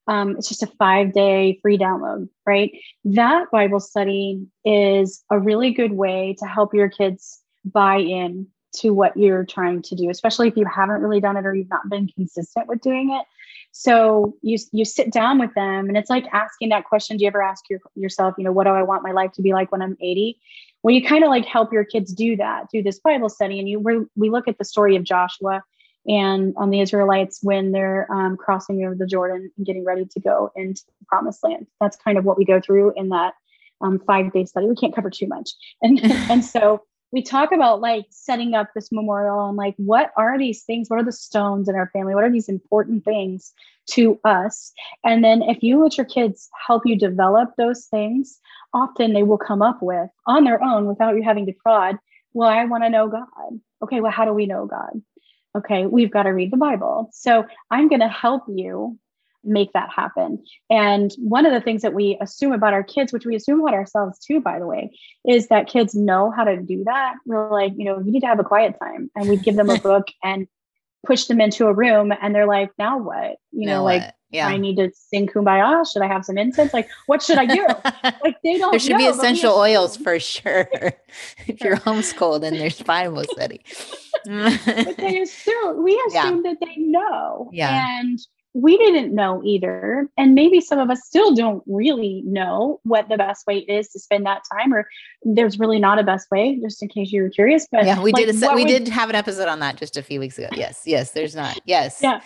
Um, it's just a five day free download, right? That Bible study is a really good way to help your kids buy in to what you're trying to do, especially if you haven't really done it or you've not been consistent with doing it. So you you sit down with them, and it's like asking that question. Do you ever ask your, yourself, you know, what do I want my life to be like when I'm 80? Well, you kind of like help your kids do that through this Bible study, and you we we look at the story of Joshua and on the Israelites when they're um, crossing over the Jordan and getting ready to go into the promised land. That's kind of what we go through in that um, five day study. We can't cover too much. And, and so we talk about like setting up this memorial and like what are these things what are the stones in our family what are these important things to us and then if you let your kids help you develop those things often they will come up with on their own without you having to prod well i want to know god okay well how do we know god okay we've got to read the bible so i'm going to help you make that happen. And one of the things that we assume about our kids, which we assume about ourselves too, by the way, is that kids know how to do that. We're like, you know, you need to have a quiet time. And we give them a book and push them into a room and they're like, now what? You know, like yeah. I need to sing kumbaya. Should I have some incense? Like, what should I do? like they don't There should know, be essential oils for sure. if you're homeschooled and there's Bible study. but they assume we assume yeah. that they know. Yeah. And we didn't know either. And maybe some of us still don't really know what the best way is to spend that time, or there's really not a best way, just in case you were curious. But yeah, we like, did a, we did have an episode on that just a few weeks ago. Yes, yes, there's not. Yes. Yeah.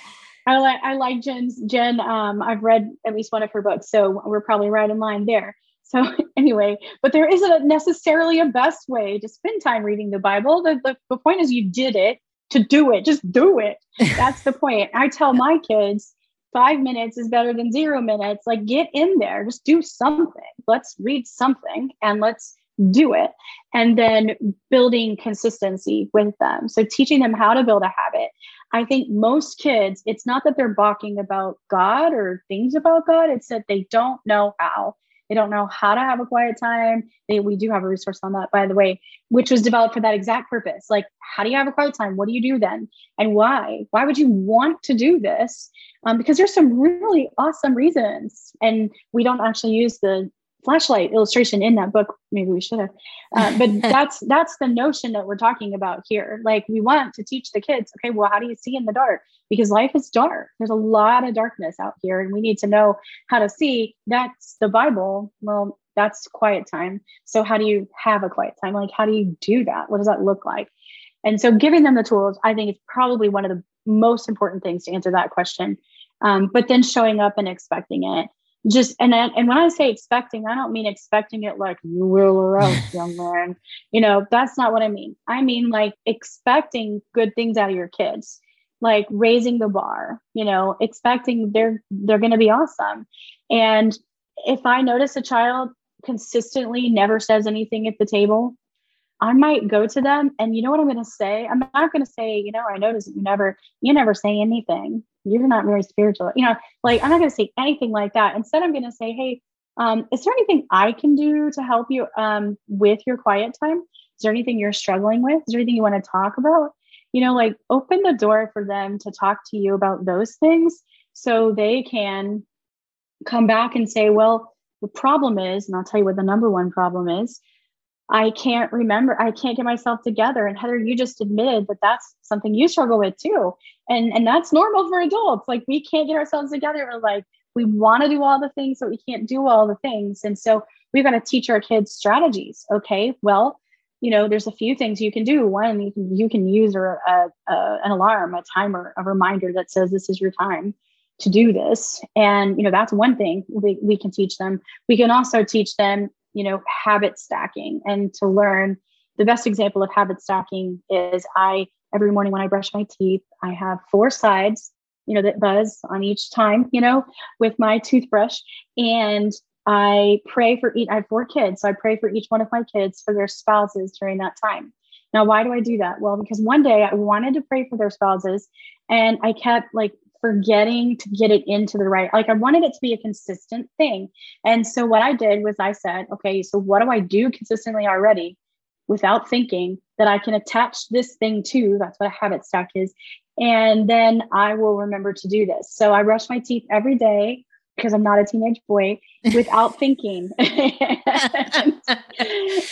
I like I like Jen's Jen. Um, I've read at least one of her books, so we're probably right in line there. So anyway, but there isn't necessarily a best way to spend time reading the Bible. The, the, the point is you did it to do it. Just do it. That's the point. I tell my kids five minutes is better than zero minutes. Like get in there, just do something. Let's read something and let's do it. And then building consistency with them. So teaching them how to build a habit. I think most kids, it's not that they're balking about God or things about God, it's that they don't know how. They don't know how to have a quiet time. They, we do have a resource on that, by the way, which was developed for that exact purpose. Like, how do you have a quiet time? What do you do then? And why? Why would you want to do this? Um, because there's some really awesome reasons. And we don't actually use the flashlight illustration in that book maybe we should have. Uh, but that's that's the notion that we're talking about here. Like we want to teach the kids okay well how do you see in the dark? Because life is dark. There's a lot of darkness out here and we need to know how to see. That's the bible. Well that's quiet time. So how do you have a quiet time? Like how do you do that? What does that look like? And so giving them the tools i think is probably one of the most important things to answer that question. Um, but then showing up and expecting it just and and when I say expecting, I don't mean expecting it like you will or else, young man. You know, that's not what I mean. I mean like expecting good things out of your kids, like raising the bar. You know, expecting they're they're going to be awesome. And if I notice a child consistently never says anything at the table, I might go to them and you know what I'm going to say? I'm not going to say, you know, I notice you never, you never say anything. You're not very spiritual. You know, like I'm not going to say anything like that. Instead, I'm going to say, hey, um, is there anything I can do to help you um, with your quiet time? Is there anything you're struggling with? Is there anything you want to talk about? You know, like open the door for them to talk to you about those things so they can come back and say, well, the problem is, and I'll tell you what the number one problem is I can't remember, I can't get myself together. And Heather, you just admitted that that's something you struggle with too. And and that's normal for adults. Like we can't get ourselves together. We're like, we want to do all the things, but we can't do all the things. And so we've got to teach our kids strategies. Okay, well, you know, there's a few things you can do. One, you can you can use a, a, a an alarm, a timer, a reminder that says this is your time to do this. And you know, that's one thing we, we can teach them. We can also teach them you know, habit stacking and to learn the best example of habit stacking is I every morning when I brush my teeth, I have four sides, you know, that buzz on each time, you know, with my toothbrush. And I pray for each, I have four kids. So I pray for each one of my kids for their spouses during that time. Now, why do I do that? Well, because one day I wanted to pray for their spouses and I kept like forgetting to get it into the right like i wanted it to be a consistent thing and so what i did was i said okay so what do i do consistently already without thinking that I can attach this thing to. That's what a habit stack is. And then I will remember to do this. So I brush my teeth every day because I'm not a teenage boy without thinking. and,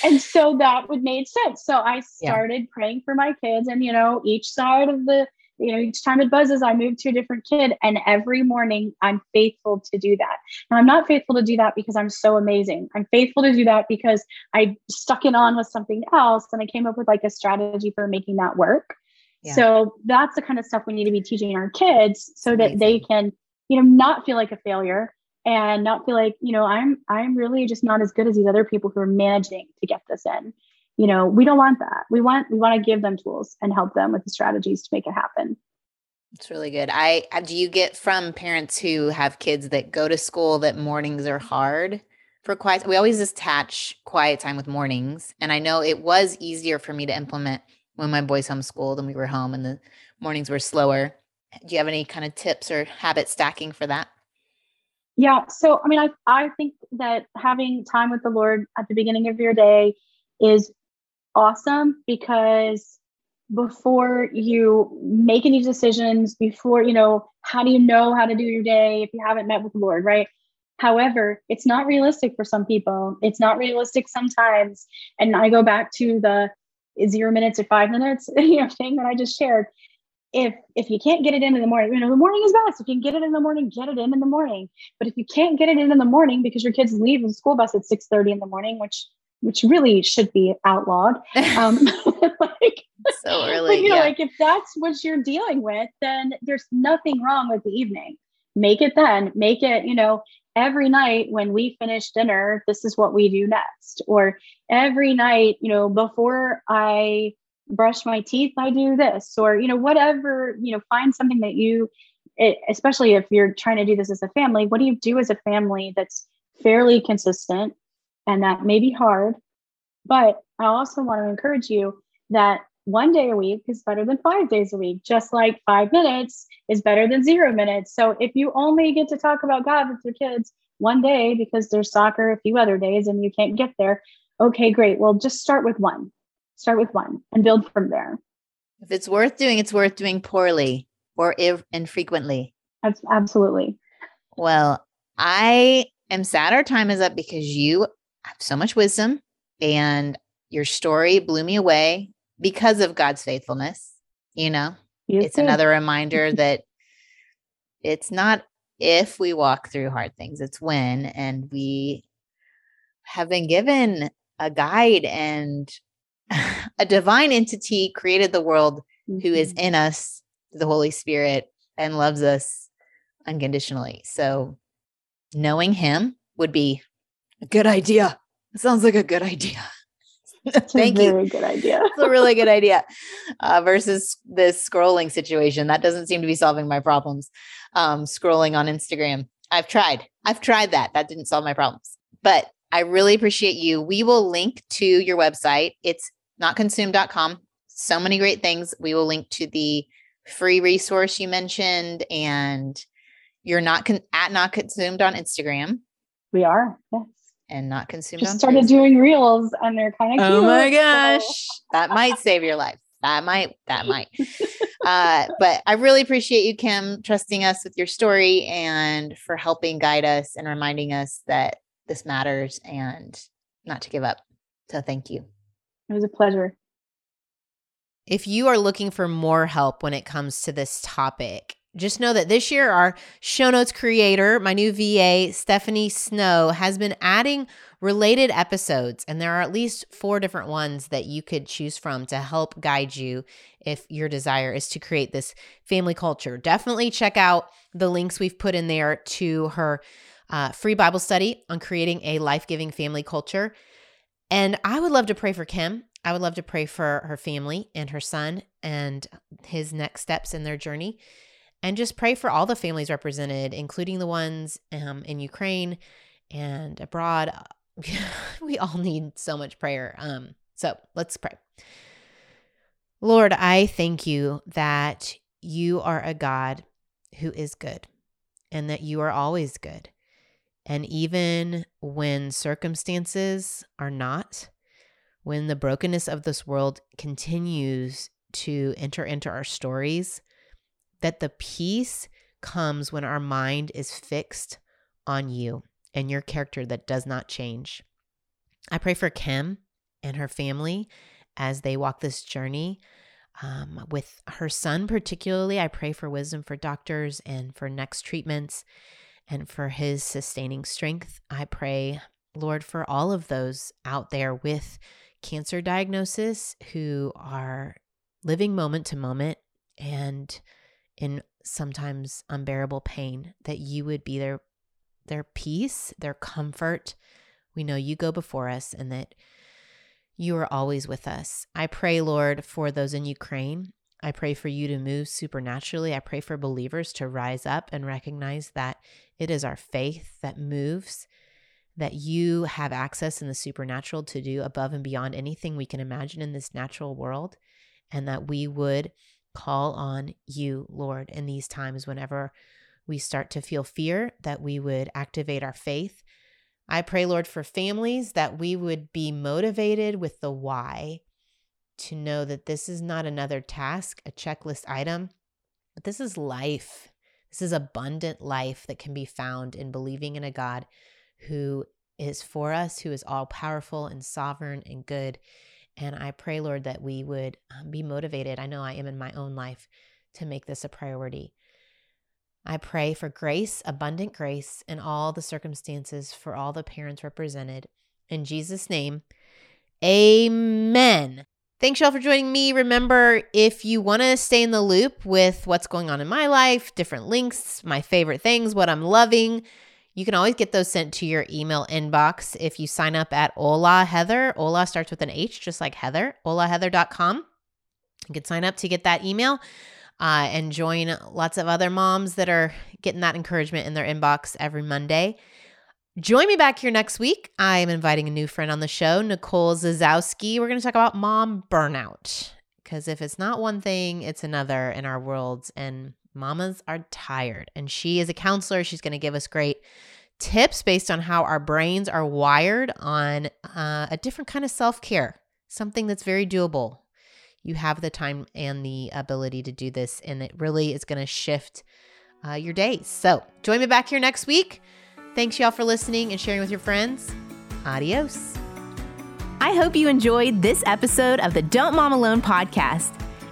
and, so that would make sense. So I started yeah. praying for my kids and, you know, each side of the, you know, each time it buzzes, I move to a different kid. And every morning I'm faithful to do that. And I'm not faithful to do that because I'm so amazing. I'm faithful to do that because I stuck it on with something else and I came up with like a strategy for making that work. Yeah. So that's the kind of stuff we need to be teaching our kids so that they can you know not feel like a failure and not feel like you know i'm i'm really just not as good as these other people who are managing to get this in you know we don't want that we want we want to give them tools and help them with the strategies to make it happen it's really good i do you get from parents who have kids that go to school that mornings are hard for quiet we always attach quiet time with mornings and i know it was easier for me to implement when my boys homeschooled and we were home and the mornings were slower do you have any kind of tips or habit stacking for that? Yeah. So, I mean, I, I think that having time with the Lord at the beginning of your day is awesome because before you make any decisions, before, you know, how do you know how to do your day if you haven't met with the Lord, right? However, it's not realistic for some people. It's not realistic sometimes. And I go back to the zero minutes or five minutes, you know, thing that I just shared if if you can't get it in in the morning, you know, the morning is best. If you can get it in the morning, get it in in the morning. But if you can't get it in in the morning because your kids leave the school bus at six thirty in the morning, which which really should be outlawed, um, like so early, you know, like if that's what you're dealing with, then there's nothing wrong with the evening. Make it then. Make it, you know, every night when we finish dinner, this is what we do next. Or every night, you know, before I brush my teeth i do this or you know whatever you know find something that you it, especially if you're trying to do this as a family what do you do as a family that's fairly consistent and that may be hard but i also want to encourage you that one day a week is better than five days a week just like five minutes is better than zero minutes so if you only get to talk about god with your kids one day because there's soccer a few other days and you can't get there okay great well just start with one start with one and build from there. If it's worth doing, it's worth doing poorly or if infrequently. That's absolutely. Well, I am sad our time is up because you have so much wisdom and your story blew me away because of God's faithfulness. You know, you it's another reminder that it's not if we walk through hard things, it's when. And we have been given a guide and a divine entity created the world mm-hmm. who is mm-hmm. in us, the Holy Spirit, and loves us unconditionally. So knowing him would be good idea. It sounds like a good idea. Thank you. Very good idea. it's a really good idea. Uh, versus this scrolling situation that doesn't seem to be solving my problems. Um, scrolling on Instagram. I've tried. I've tried that. That didn't solve my problems. But I really appreciate you. We will link to your website. It's notconsumed.com. So many great things. We will link to the free resource you mentioned and you're not con- at not consumed on Instagram. We are. Yes. And not consumed Just started Facebook. doing reels and they're kind of Oh my gosh. So. that might save your life. That might, that might. uh, but I really appreciate you, Kim, trusting us with your story and for helping guide us and reminding us that this matters and not to give up. So thank you. It was a pleasure. If you are looking for more help when it comes to this topic, just know that this year our show notes creator, my new VA, Stephanie Snow, has been adding related episodes, and there are at least four different ones that you could choose from to help guide you if your desire is to create this family culture. Definitely check out the links we've put in there to her uh, free Bible study on creating a life giving family culture. And I would love to pray for Kim. I would love to pray for her family and her son and his next steps in their journey. And just pray for all the families represented, including the ones um, in Ukraine and abroad. we all need so much prayer. Um, so let's pray. Lord, I thank you that you are a God who is good and that you are always good. And even when circumstances are not, when the brokenness of this world continues to enter into our stories, that the peace comes when our mind is fixed on you and your character that does not change. I pray for Kim and her family as they walk this journey. Um, with her son, particularly, I pray for wisdom for doctors and for next treatments and for his sustaining strength. I pray, Lord, for all of those out there with cancer diagnosis who are living moment to moment and in sometimes unbearable pain, that you would be their their peace, their comfort. We know you go before us and that you are always with us. I pray, Lord, for those in Ukraine. I pray for you to move supernaturally. I pray for believers to rise up and recognize that it is our faith that moves, that you have access in the supernatural to do above and beyond anything we can imagine in this natural world, and that we would call on you, Lord, in these times whenever we start to feel fear, that we would activate our faith. I pray, Lord, for families that we would be motivated with the why to know that this is not another task, a checklist item, but this is life. This is abundant life that can be found in believing in a God who is for us, who is all powerful and sovereign and good. And I pray, Lord, that we would um, be motivated. I know I am in my own life to make this a priority. I pray for grace, abundant grace in all the circumstances for all the parents represented. In Jesus' name, amen. Thanks, y'all, for joining me. Remember, if you want to stay in the loop with what's going on in my life, different links, my favorite things, what I'm loving, you can always get those sent to your email inbox if you sign up at Hola Heather. Hola starts with an H, just like Heather, holaheather.com. You can sign up to get that email uh, and join lots of other moms that are getting that encouragement in their inbox every Monday. Join me back here next week. I am inviting a new friend on the show, Nicole Zasowski. We're going to talk about mom burnout because if it's not one thing, it's another in our worlds. And mamas are tired. And she is a counselor. She's going to give us great tips based on how our brains are wired on uh, a different kind of self care, something that's very doable you have the time and the ability to do this, and it really is going to shift uh, your days. So join me back here next week. Thanks, y'all, for listening and sharing with your friends. Adios. I hope you enjoyed this episode of the Don't Mom Alone podcast.